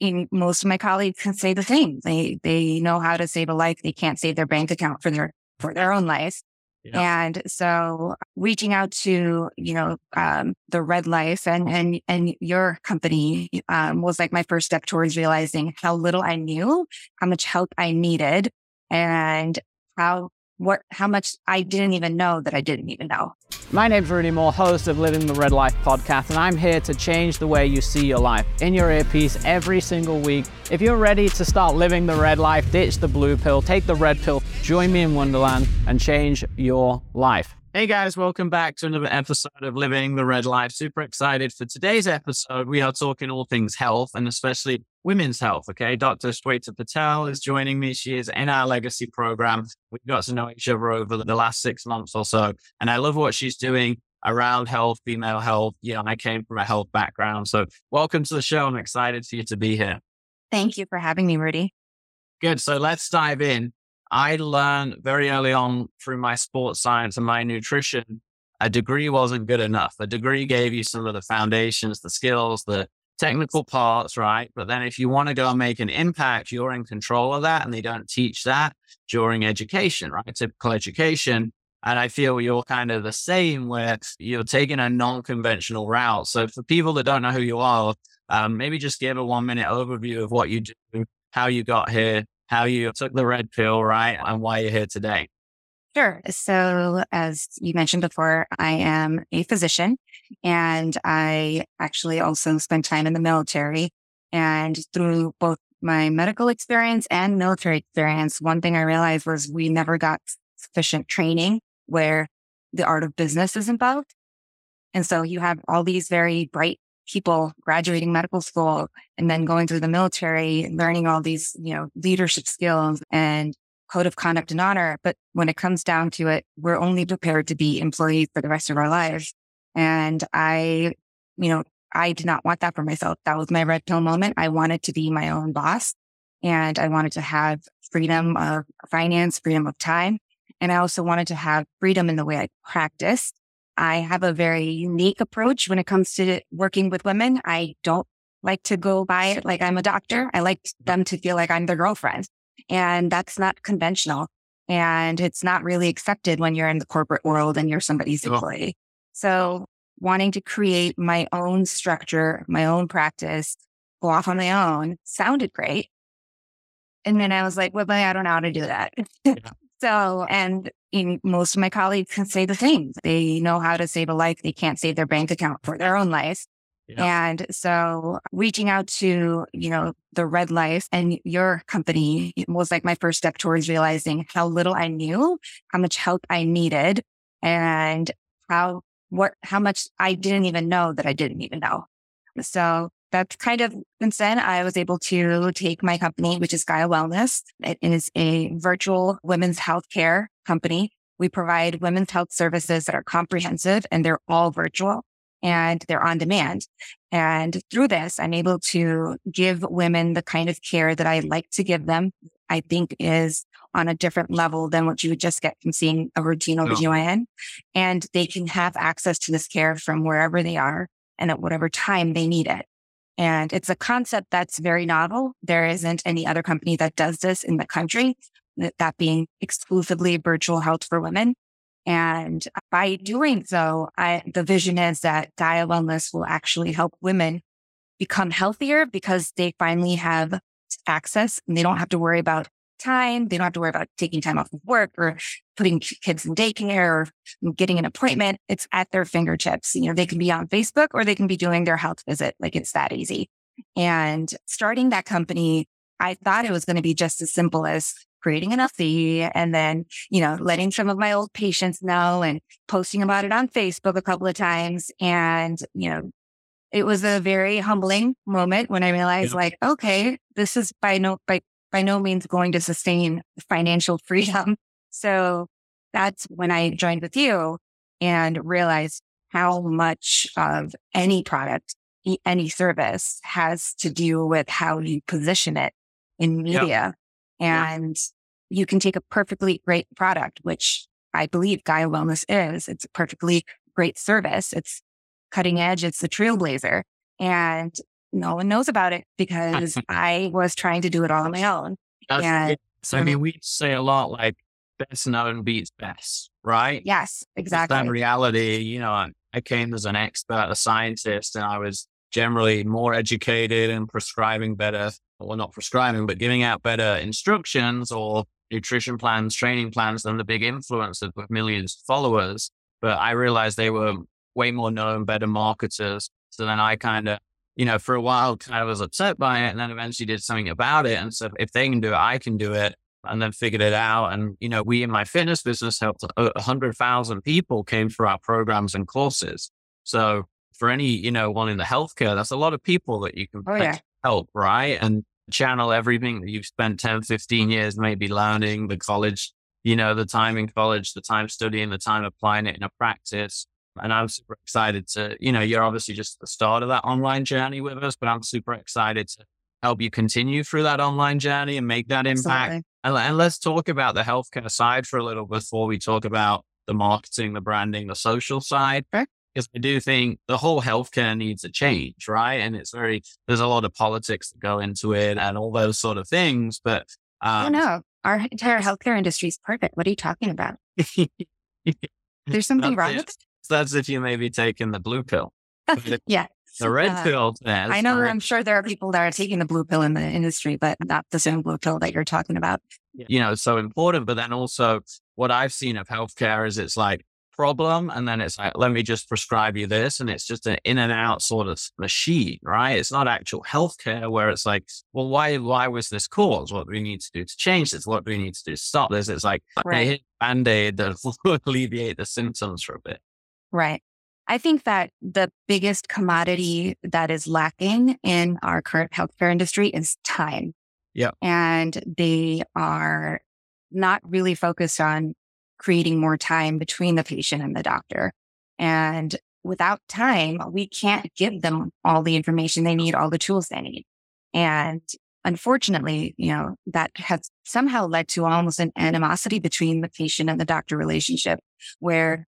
in, most of my colleagues can say the same. They they know how to save a life. They can't save their bank account for their for their own life. Yeah. And so reaching out to, you know, um, the red life and, and, and your company, um, was like my first step towards realizing how little I knew, how much help I needed and how what how much I didn't even know that I didn't even know. My name's Rudy Mawer, host of Living the Red Life podcast, and I'm here to change the way you see your life in your earpiece every single week. If you're ready to start living the red life, ditch the blue pill, take the red pill, join me in Wonderland and change your life. Hey guys, welcome back to another episode of Living the Red Life. Super excited for today's episode. We are talking all things health and especially women's health. Okay. Dr. Shweta Patel is joining me. She is in our legacy program. We got to know each other over the last six months or so. And I love what she's doing around health, female health. You know, I came from a health background. So welcome to the show. I'm excited for you to be here. Thank you for having me, Rudy. Good. So let's dive in. I learned very early on through my sports science and my nutrition, a degree wasn't good enough. A degree gave you some of the foundations, the skills, the technical parts, right? But then if you want to go and make an impact, you're in control of that. And they don't teach that during education, right? Typical education. And I feel you're kind of the same where you're taking a non conventional route. So for people that don't know who you are, um, maybe just give a one minute overview of what you do, how you got here, how you took the red pill, right? And why you're here today. Sure. So, as you mentioned before, I am a physician and I actually also spent time in the military. And through both my medical experience and military experience, one thing I realized was we never got sufficient training where the art of business is involved. And so you have all these very bright people graduating medical school and then going through the military, learning all these, you know, leadership skills and code of conduct and honor. But when it comes down to it, we're only prepared to be employees for the rest of our lives. And I, you know, I did not want that for myself. That was my red pill moment. I wanted to be my own boss and I wanted to have freedom of finance, freedom of time. And I also wanted to have freedom in the way I practiced I have a very unique approach when it comes to working with women. I don't like to go by it like I'm a doctor. I like them to feel like I'm their girlfriend. And that's not conventional. And it's not really accepted when you're in the corporate world and you're somebody's employee. So wanting to create my own structure, my own practice, go off on my own sounded great. And then I was like, well, I don't know how to do that. Yeah. So, and in, most of my colleagues can say the same. They know how to save a life. They can't save their bank account for their own life. Yeah. And so reaching out to, you know, the red life and your company was like my first step towards realizing how little I knew, how much help I needed and how, what, how much I didn't even know that I didn't even know. So that's kind of since then I was able to take my company, which is Gaya Wellness. It is a virtual women's health care company. We provide women's health services that are comprehensive and they're all virtual and they're on demand. And through this, I'm able to give women the kind of care that I like to give them. I think is on a different level than what you would just get from seeing a routine OBGYN. No. And they can have access to this care from wherever they are and at whatever time they need it. And it's a concept that's very novel. There isn't any other company that does this in the country, that being exclusively virtual health for women. And by doing so, I, the vision is that Gaya Wellness will actually help women become healthier because they finally have access and they don't have to worry about time. They don't have to worry about taking time off of work or putting kids in daycare or getting an appointment. It's at their fingertips. You know, they can be on Facebook or they can be doing their health visit. Like it's that easy. And starting that company, I thought it was going to be just as simple as creating an LC and then, you know, letting some of my old patients know and posting about it on Facebook a couple of times. And, you know, it was a very humbling moment when I realized yeah. like, okay, this is by no, by by no means going to sustain financial freedom. So that's when I joined with you and realized how much of any product, any service has to do with how you position it in media. And you can take a perfectly great product, which I believe Gaya Wellness is. It's a perfectly great service. It's cutting edge. It's the trailblazer. And no one knows about it because I was trying to do it all on my own. That's And. So I mean, we say a lot like best known beats best, right? yes, exactly. that reality, you know, I, came as an expert, a scientist, and I was generally more educated and prescribing better, well, not prescribing, but giving out better instructions or nutrition plans, training plans than the big influencers with millions of followers. But I realized they were way more known, better marketers. So then I kind of, you know, for a while kind of was upset by it and then eventually did something about it. And so if they can do it, I can do it and then figured it out. And, you know, we in my fitness business helped a a hundred thousand people came through our programs and courses. So for any, you know, one in the healthcare, that's a lot of people that you can Oh, yeah. help, right? And channel everything that you've spent 10, 15 years maybe learning, the college, you know, the time in college, the time studying, the time applying it in a practice. And I'm super excited to, you know, you're obviously just at the start of that online journey with us, but I'm super excited to help you continue through that online journey and make that impact. And, and let's talk about the healthcare side for a little before we talk about the marketing, the branding, the social side. Sure. Because I do think the whole healthcare needs a change, right? And it's very, there's a lot of politics that go into it and all those sort of things. But, Oh um, no, our entire healthcare industry is perfect. What are you talking about? There's something wrong it. with it. That's if you maybe taking the blue pill. Yeah. the red Uh, pill, I know. I'm sure there are people that are taking the blue pill in the industry, but not the same blue pill that you're talking about. you know, so important. But then also what I've seen of healthcare is it's like problem. And then it's like, let me just prescribe you this. And it's just an in and out sort of machine, right? It's not actual healthcare where it's like, well, why, why was this caused? What do we need to do to change this? What do we need to do to stop this? It's like, Right. hey, hit band-aid that will alleviate the symptoms for a bit. Right. I think that the biggest commodity that is lacking in our current healthcare industry is time. Yeah. And they are not really focused on creating more time between the patient and the doctor. And without time, we can't give them all the information they need, all the tools they need. And unfortunately, you know, that has somehow led to almost an animosity between the patient and the doctor relationship where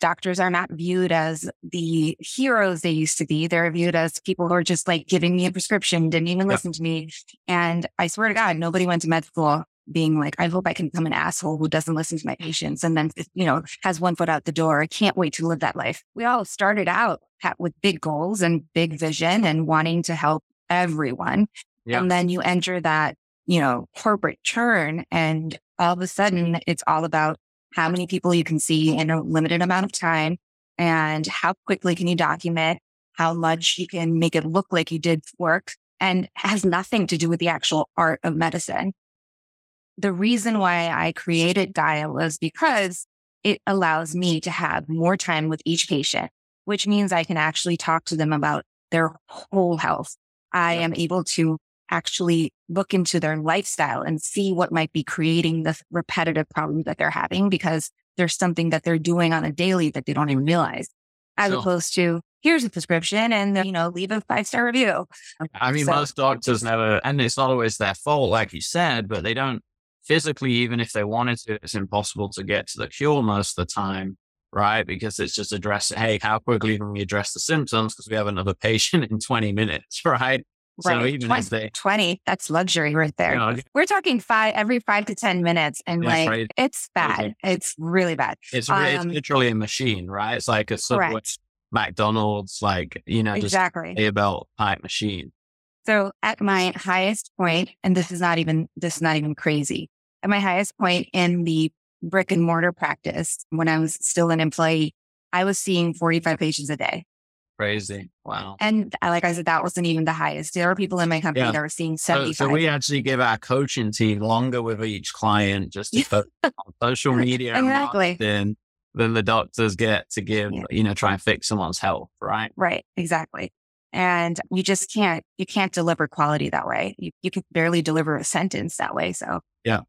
doctors are not viewed as the heroes they used to be. They're viewed as people who are just like giving me a prescription, didn't even Yeah. listen to me. And I swear to God, nobody went to med school being like, I hope I can become an asshole who doesn't listen to my patients and then, you know, has one foot out the door. I can't wait to live that life. We all started out with big goals and big vision and wanting to help everyone. Yeah. And then you enter that, you know, corporate churn and all of a sudden it's all about how many people you can see in a limited amount of time and how quickly can you document how much you can make it look like you did work and has nothing to do with the actual art of medicine. The reason why I created Gaya was because it allows me to have more time with each patient, which means I can actually talk to them about their whole health. I am able to actually look into their lifestyle and see what might be creating the repetitive problems that they're having because there's something that they're doing on a daily that they don't even realize as Sure. opposed to here's a prescription and you know leave a five star review I mean, So- most doctors never, and it's not always their fault, like you said, but they don't physically, even if they wanted to, it's impossible to get to the cure most of the time, right? Because it's just address, hey, how quickly can we address the symptoms? Because we have another patient in 20 minutes, right? So right even 20, if they, 20 that's luxury right there we're talking five every five to ten minutes and like right. it's bad Okay. it's really bad it's, re- it's Um, literally a machine, right? It's like a Subway, correct McDonald's, like, you know, just exactly a belt type machine. So at my highest point, and this is not even, this is not even crazy. At my highest point in the brick and mortar practice, when I was still an employee, I was seeing 45 patients a day. Crazy. Wow. And like I said, that wasn't even the highest. There were people in my company Yeah. that were seeing So, 75. so we actually give our coaching team longer with each client just to focus on social media Exactly. marketing than the doctors get to give, Yeah. you know, try and fix someone's health, right? right. Exactly. And you just can't, you can't deliver quality that way. You, you can barely deliver a sentence that way. So Yeah.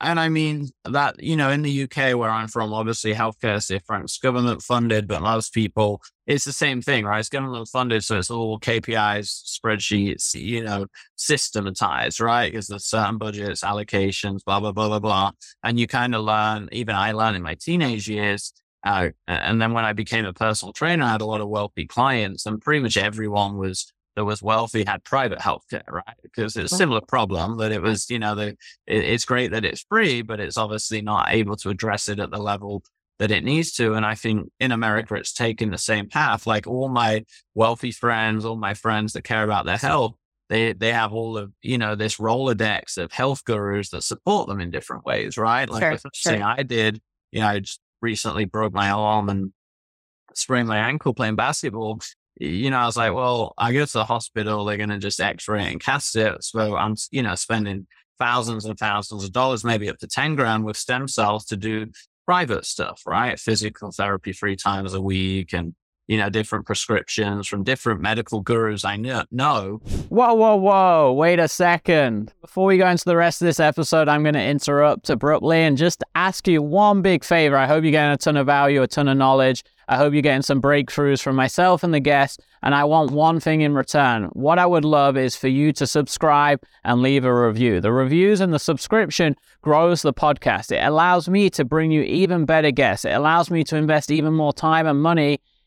And I mean that, you know, in the UK where I'm from, obviously healthcare is different. It's government funded, but most people, it's the same thing, right? It's government funded. So it's all KPIs, spreadsheets, you know, systematized, right? Because there's certain budgets, allocations, blah, blah, blah, blah, blah. And you kind of learn, even I learned in my teenage years. Uh, and then when I became a personal trainer, I had a lot of wealthy clients and pretty much everyone was that was wealthy had private healthcare, right? Because it's a similar problem that it was, you know, the, it, it's great that it's free, but it's obviously not able to address it at the level that it needs to. And I think in America, it's taken the same path. Like all my wealthy friends, all my friends that care about their health, they, they have all of, you know, this Rolodex of health gurus that support them in different ways, right? Like Sure, the first sure. thing I did, you know, I just recently broke my arm and sprained my ankle playing basketball you know, I was like, well, I go to the hospital, they're going to just x-ray and cast it. So I'm, you know, spending thousands and thousands of dollars, maybe up to 10 grand with stem cells to do private stuff, right? Physical therapy three times a week and, you know, different prescriptions from different medical gurus I kn- No. Whoa, whoa, whoa. Wait a second. Before we go into the rest of this episode, I'm going to interrupt abruptly and just ask you one big favor. I hope you're getting a ton of value, a ton of knowledge. I hope you're getting some breakthroughs from myself and the guests. And I want one thing in return. What I would love is for you to subscribe and leave a review. The reviews and the subscription grows the podcast. It allows me to bring you even better guests. It allows me to invest even more time and money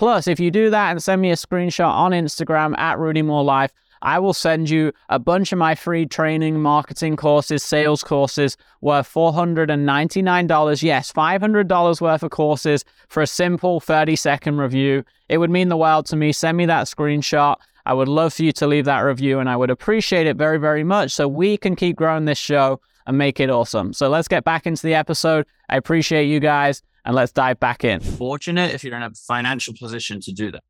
Plus, if you do that and send me a screenshot on Instagram at Rudy Mawer Life, I will send you a bunch of my free training, marketing courses, sales courses worth $499. Yes, $500 worth of courses for a simple 30 second review. It would mean the world to me. Send me that screenshot. I would love for you to leave that review and I would appreciate it very, very much so we can keep growing this show and make it awesome. So let's get back into the episode. I appreciate you guys and let's dive back in. Fortunate if you're in a financial position to do that.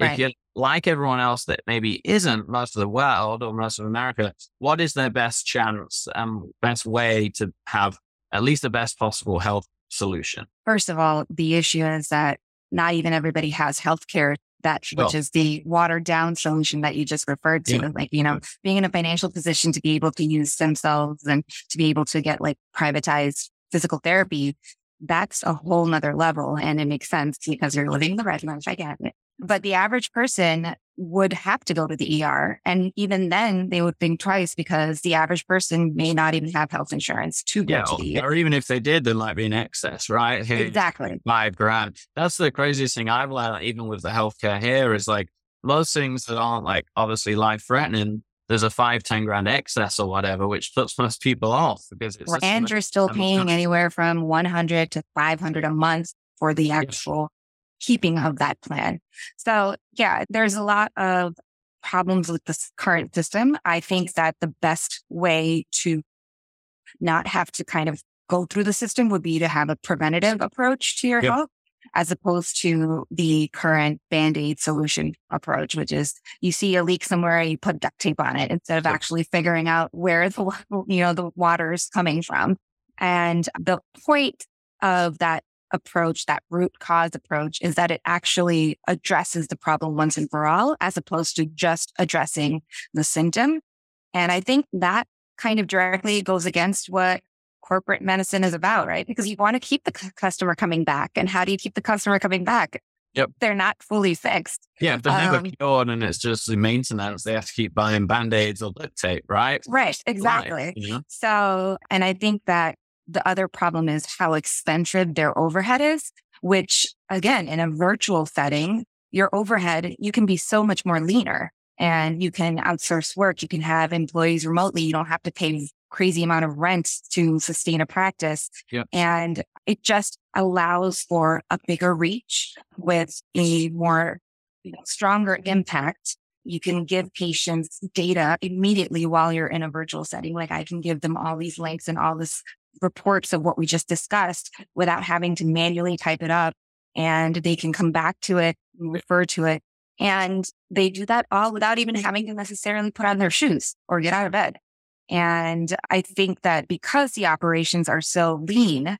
Right. If you're like everyone else that maybe isn't most of the world or most of America, what is their best chance and best way to have at least the best possible health solution? First of all, the issue is that not even everybody has healthcare that Sure. which is the watered down solution that you just referred to. Yeah. Like, you know, being in a financial position to be able to use stem cells and to be able to get like privatized physical therapy, that's a whole nother level. And it makes sense because you're living the red life. I get it. But the average person would have to go to the ER. And even then they would think twice because the average person may not even have health insurance to go Yeah. to the ER. Or even if they did, there might be an excess, right? Here, Exactly. Five grand. That's the craziest thing I've learned, even with the healthcare here, is like most things that aren't like obviously life threatening. There's a five, 10 grand excess or whatever, which puts most people off because it's just and you're still paying anywhere from 100 to 500 a month for the actual keeping of that plan. So yeah, there's a lot of problems with this current system. I think that the best way to not have to kind of go through the system would be to have a preventative approach to your Yep. health as opposed to the current band-aid solution approach, which is you see a leak somewhere, you put duct tape on it instead of actually figuring out where the, you know, the water is coming from. And the point of that approach, that root cause approach is that it actually addresses the problem once and for all, as opposed to just addressing the symptom. And I think that kind of directly goes against what corporate medicine is about, right? Because you want to keep the c- customer coming back. And how do you keep the customer coming back? Yep. They're not fully fixed. Yeah, if they're never Um, cured and it's just the maintenance, they have to keep buying band aids or duct tape, right? Right. Exactly. you know? So, and I think that the other problem is how expensive their overhead is, which again, in a virtual setting, your overhead, you can be so much more leaner and you can outsource work. You can have employees remotely. You don't have to pay crazy amount of rent to sustain a practice. Yep. And it just allows for a bigger reach with a more you know, stronger impact you can give patients data immediately while you're in a virtual setting. Like I can give them all these links and all this reports of what we just discussed without having to manually type it up. And they can come back to it, refer to it. And they do that all without even having to necessarily put on their shoes or get out of bed. And I think that because the operations are so lean,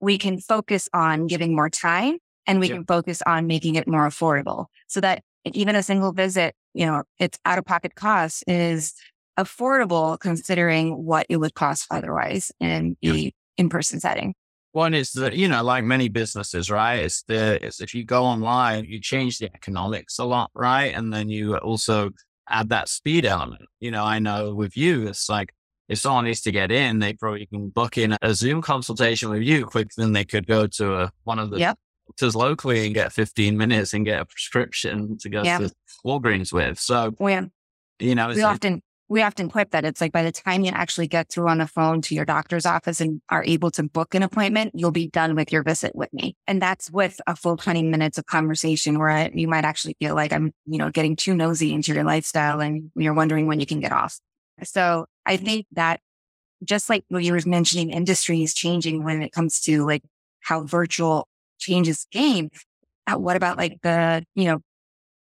we can focus on giving more time and we Yeah. can focus on making it more affordable so that even a single visit, you know, its out of pocket cost is affordable considering what it would cost otherwise in the in person setting. One is that, you know, like many businesses, right? It's the, it's if you go online, you change the economics a lot, right? And then you also add that speed element. You know, I know with you, it's like if someone needs to get in, they probably can book in a Zoom consultation with you quicker than they could go to a, one of the Yep. doctors locally and get 15 minutes and get a prescription to go Yeah. to Walgreens with. So, We, you know, we often we often quip that it's like by the time you actually get through on the phone to your doctor's office and are able to book an appointment, you'll be done with your visit with me. And that's with a full 20 minutes of conversation where I, you might actually feel like I'm, you know, getting too nosy into your lifestyle and you're wondering when you can get off. So I think that just like what you were mentioning, industry is changing when it comes to like how virtual changes game. uh, What about like the, you know,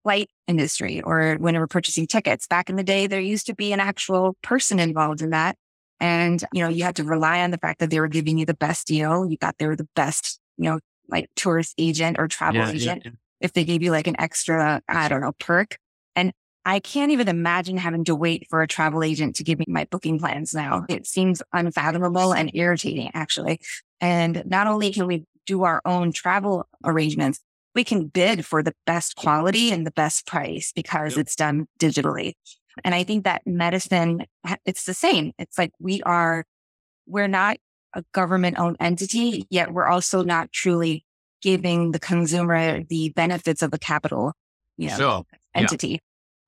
flight industry or when we're purchasing tickets. Back in the day, there used to be an actual person involved in that. And, you know, you had to rely on the fact that they were giving you the best deal. You got there the best, you know, like tourist agent or travel yeah, yeah, agent. yeah. If they gave you like an extra, I don't know, perk. And I can't even imagine having to wait for a travel agent to give me my booking plans now. It seems unfathomable and irritating, actually. And not only can we do our own travel arrangements, we can bid for the best quality and the best price because Yep. it's done digitally. And I think that medicine, it's the same. It's like we are, we're not a government owned entity, yet we're also not truly giving the consumer the benefits of a capital, you know, Sure. Entity.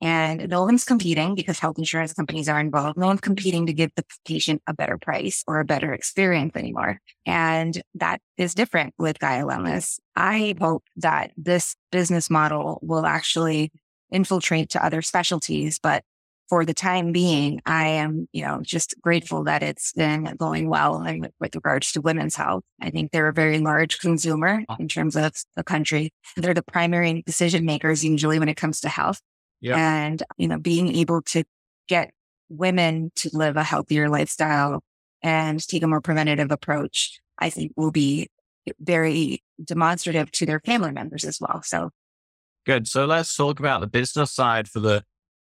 And no one's competing because health insurance companies are involved. No one's competing to give the patient a better price or a better experience anymore. And that is different with Gaya Wellness. I hope that this business model will actually infiltrate to other specialties, but for the time being, I am, you know, just grateful that it's been going well with regards to women's health. I think they're a very large consumer in terms of the country. They're the primary decision makers usually when it comes to health. Yeah. And, you know, being able to get women to live a healthier lifestyle and take a more preventative approach, I think will be very demonstrative to their family members as well. So Good. So let's talk about the business side for the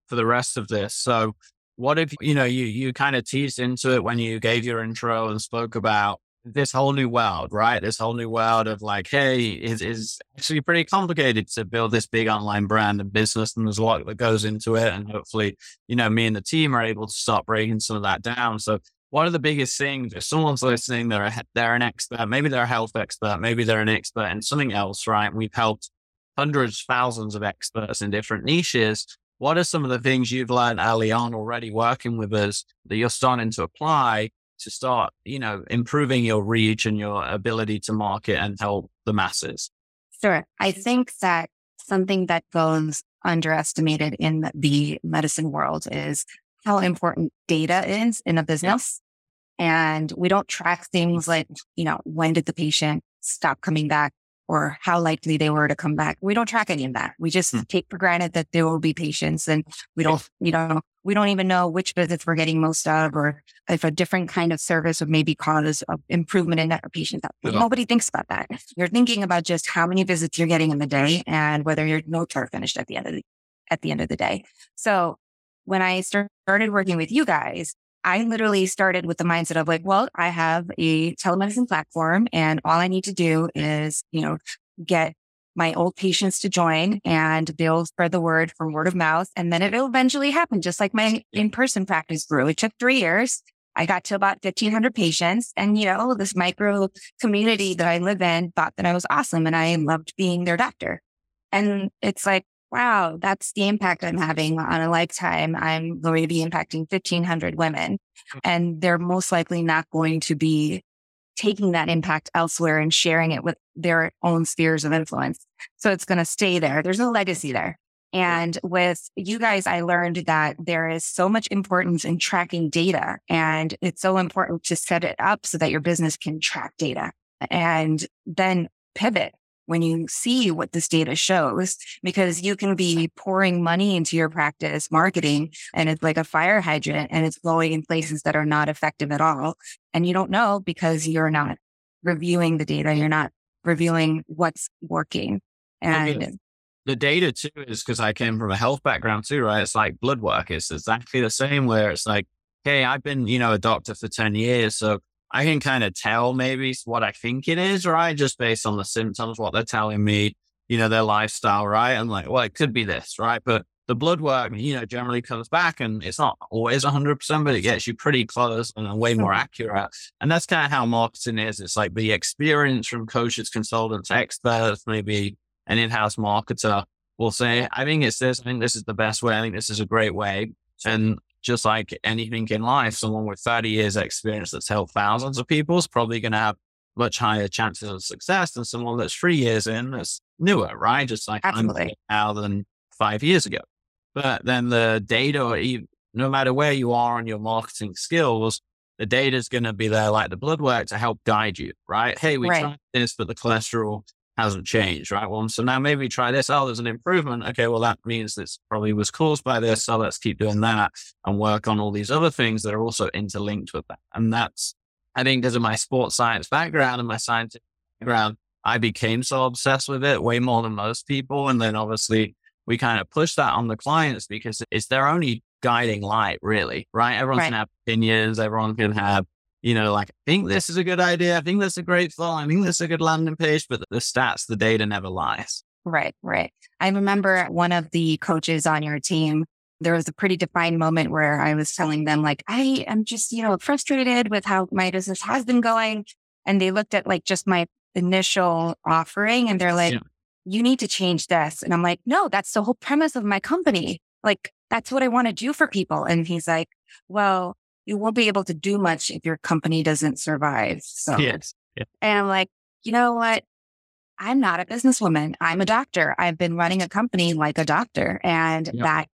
for the rest of this. So what if you know you you kind of teased into it when you gave your intro and spoke about this whole new world, right? This whole new world of like, hey, is is actually pretty complicated to build this big online brand and business, and there's a lot that goes into it. And hopefully, you know, me and the team are able to start breaking some of that down. So one of the biggest things, if someone's listening, they're a, they're an expert, maybe they're a health expert, maybe they're an expert in something else, right? We've helped hundreds, thousands of experts in different niches. What are some of the things you've learned early on already working with us that you're starting to apply to start, you know, improving your reach and your ability to market and help the masses? Sure. I think that something that goes underestimated in the medicine world is how important data is in a business. And we don't track things like, you know, when did the patient stop coming back or how likely they were to come back? We don't track any of that. We just Hmm. take for granted that there will be patients and we don't, you know, we don't even know which visits we're getting most of or if a different kind of service would maybe cause improvement in that patient. Yeah. Nobody thinks about that. You're thinking about just how many visits you're getting in the day and whether your notes are finished at the end of the, at the end of the day. So when I started working with you guys, I literally started with the mindset of like, well, I have a telemedicine platform and all I need to do is, you know, get my old patients to join and they'll spread the word from word of mouth. And then it'll eventually happen, just like my in-person practice grew. It took three years. I got to about 1500 patients and, you know, this micro community that I live in thought that I was awesome and I loved being their doctor. And it's like, wow, that's the impact I'm having on a lifetime. I'm going to be impacting 1500 women mm. and they're most likely not going to be taking that impact elsewhere and sharing it with their own spheres of influence. So it's going to stay there. There's a legacy there. And with you guys, I learned that there is so much importance in tracking data and it's so important to set it up so that your business can track data and then pivot when you see what this data shows, because you can be pouring money into your practice marketing and it's like a fire hydrant and it's blowing in places that are not effective at all. And you don't know because you're not reviewing the data. You're not reviewing what's working. And Okay. the data too is because I came from a health background too, right? It's like blood work. It's exactly the same where it's like, hey, I've been, you know, a doctor for 10 years. So I can kind of tell maybe what I think it is, right? Just based on the symptoms, what they're telling me, you know, their lifestyle, right? And like, well, it could be this, right? But the blood work, you know, generally comes back and it's not always 100%, but it gets you pretty close and way more accurate. And that's kind of how marketing is. It's like the experience from coaches, consultants, experts, maybe an in-house marketer will say, I think it's this. I think this is the best way. I think this is a great way. And just like anything in life, someone with 30 years experience that's helped thousands of people is probably going to have much higher chances of success than someone that's three years in that's newer, right? Just like Absolutely. I'm now than five years ago. But then the data, no matter where you are on your marketing skills, the data is going to be there like the blood work to help guide you, right? Hey, we Right. tried this, but the cholesterol hasn't changed, right? Well, so now maybe try this. Oh, there's an improvement. Okay, well, that means this probably was caused by this. So let's keep doing that and work on all these other things that are also interlinked with that. And that's, I think, because of my sports science background and my scientific background, I became so obsessed with it way more than most people. And then obviously we kind of push that on the clients because it's their only guiding light, really, right? Everyone Right. can have opinions. Everyone can have, you know, like, I think this is a good idea. I think that's a great thought. I think that's a good landing page, but the stats, the data never lies. Right, right. I remember one of the coaches on your team, there was a pretty defined moment where I was telling them, like, I am just, you know, frustrated with how my business has been going. And they looked at like just my initial offering and they're like, Yeah. you need to change this. And I'm like, no, that's the whole premise of my company. Like, that's what I want to do for people. And he's like, well, you won't be able to do much if your company doesn't survive. So Yes. and I'm like, you know what? I'm not a businesswoman. I'm a doctor. I've been running a company like a doctor. And Yep. that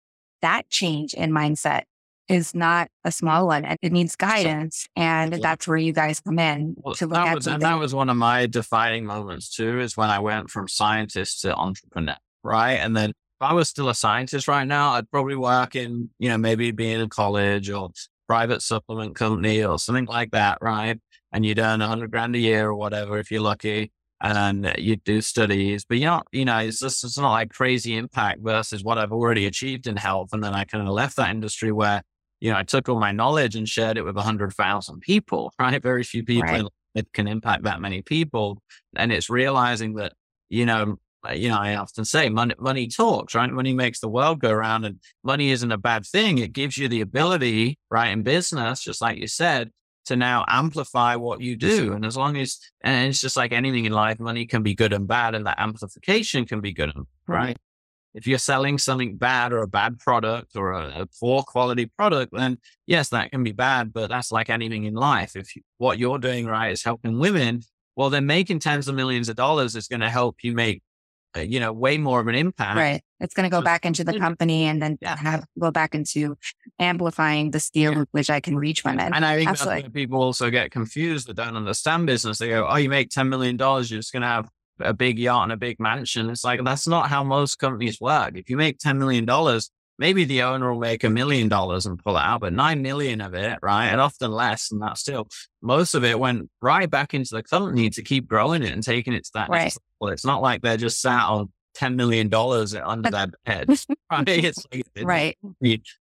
that change in mindset is not a small one. And it needs guidance. And Yeah. that's where you guys come in Well, to look at was, and that was one of my defining moments too, is when I went from scientist to entrepreneur, right? And then if I was still a scientist right now, I'd probably work in, you know, maybe being in college or private supplement company or something like that, right? And you'd earn a hundred grand a year or whatever if you're lucky. And you'd do studies, but you're not, you know, it's just, it's not like crazy impact versus what I've already achieved in health. And then I kind of left that industry where, you know, I took all my knowledge and shared it with a hundred thousand people, right? Very few people Right. it can impact that many people. And it's realizing that, you know, you know, I often say money, money talks, right? Money makes the world go round and money isn't a bad thing. It gives you the ability, right? In business, just like you said, to now amplify what you do. And as long as, and it's just like anything in life, money can be good and bad and that amplification can be good right. If you're selling something bad or a bad product or a, a poor quality product, then yes, that can be bad, but that's like anything in life. If you, what you're doing right is helping women, well, then making tens of millions of dollars is going to help you make, Uh, you know, way more of an impact. Right. It's going to go back into the mm-hmm. company and then Yeah. have go back into amplifying the skill with which I can reach women. And I think Absolutely. that's where people also get confused that don't understand business. They go, Oh, you make $10 million, you're just going to have a big yacht and a big mansion. It's like, that's not how most companies work. If you make $10 million, maybe the owner will make a million dollars and pull out, but 9 million of it, right? And often less than that still. Most of it went right back into the company to keep growing it and taking it to that Right. next level. It's not like they're just sat on $10 million under their bed, right? It's like, right.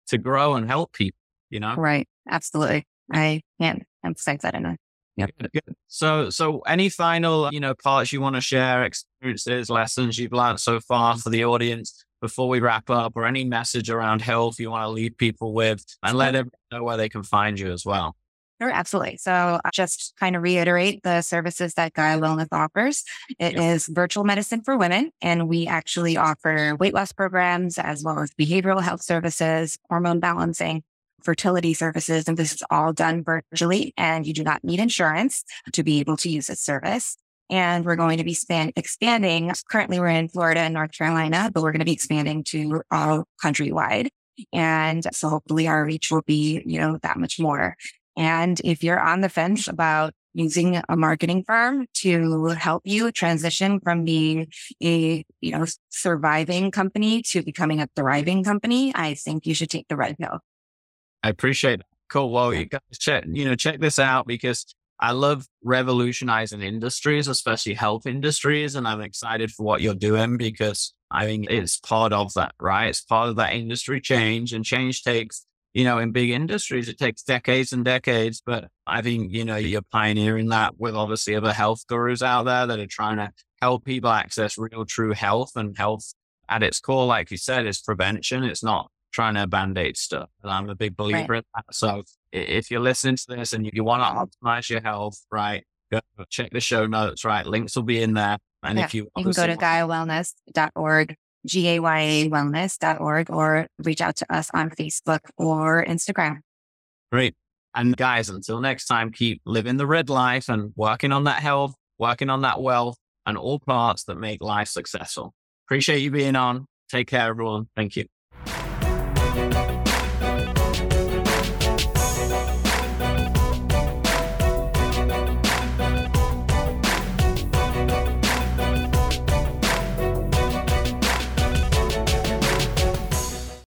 to grow and help people, you know? Right. Absolutely. I can't emphasize that enough. Good. So, so any final, you know, parts you want to share, experiences, lessons you've learned so far for the audience before we wrap up, or any message around health you want to leave people with, and let them know where they can find you as well. Sure, absolutely. So just kind of reiterate the services that Gaya Wellness offers. It is virtual medicine for women, and we actually offer weight loss programs as well as behavioral health services, hormone balancing, fertility services, and this is all done virtually. And you do not need insurance to be able to use this service. And we're going to be span- expanding. Currently, we're in Florida and North Carolina, but we're going to be expanding to all countrywide. And so hopefully our reach will be, you know, that much more. And if you're on the fence about using a marketing firm to help you transition from being a, you know, surviving company to becoming a thriving company, I think you should take the red pill. I appreciate that. Cool. Well, you guys check, you know, check this out because I love revolutionizing industries, especially health industries. And I'm excited for what you're doing because I think it's part of that, right? It's part of that industry change and change takes, you know, in big industries, it takes decades and decades. But I think, you know, you're pioneering that with obviously other health gurus out there that are trying to help people access real, true health and health at its core, like you said, is prevention. It's not trying to band-aid stuff. And I'm a big believer right. in that. So if you're listening to this and you want to optimize your health, right, go check the show notes, right? Links will be in there. And yeah, if you, you can go to GayaWellness.org, G-A-Y-A wellness.org, or reach out to us on Facebook or Instagram. Great. And guys, until next time, keep living the red life and working on that health, working on that wealth and all parts that make life successful. Appreciate you being on. Take care, everyone. Thank you.